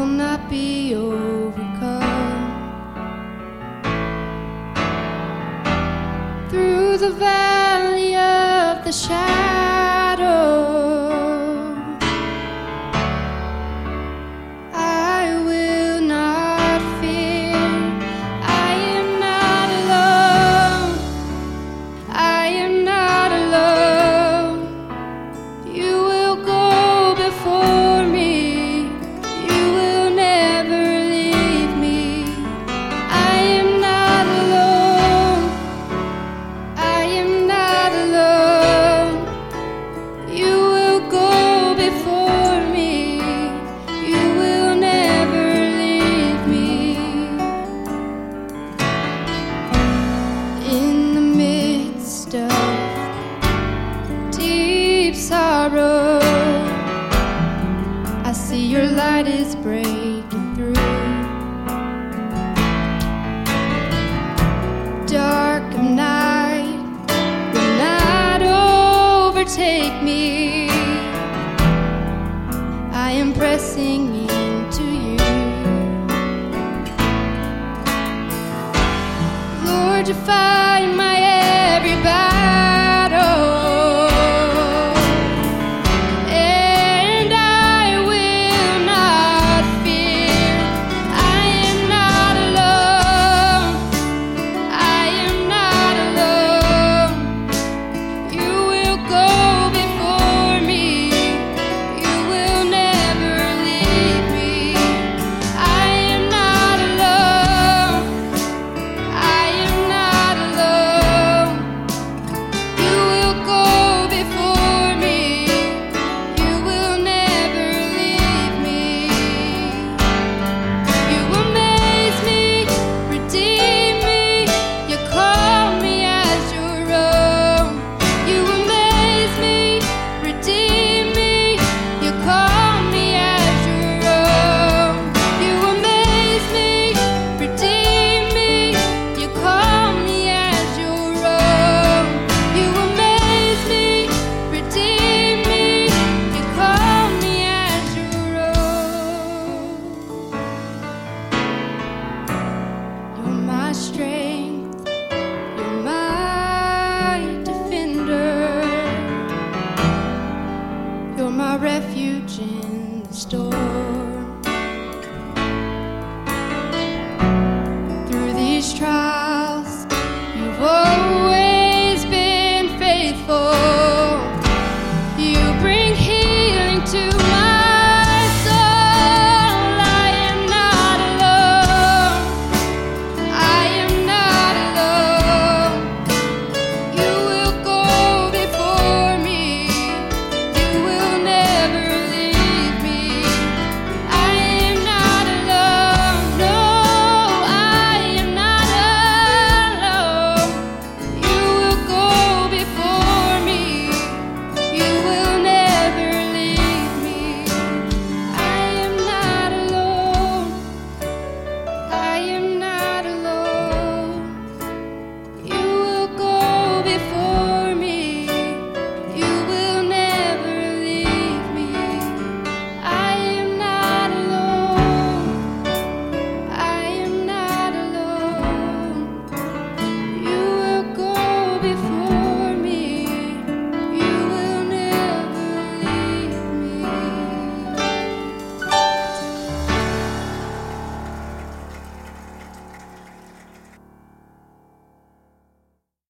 will not be overcome. Through the valley of the shadow. is breaking through. Dark of night will not overtake me. I am pressing into you. Lord, you find my everybody. watching the store.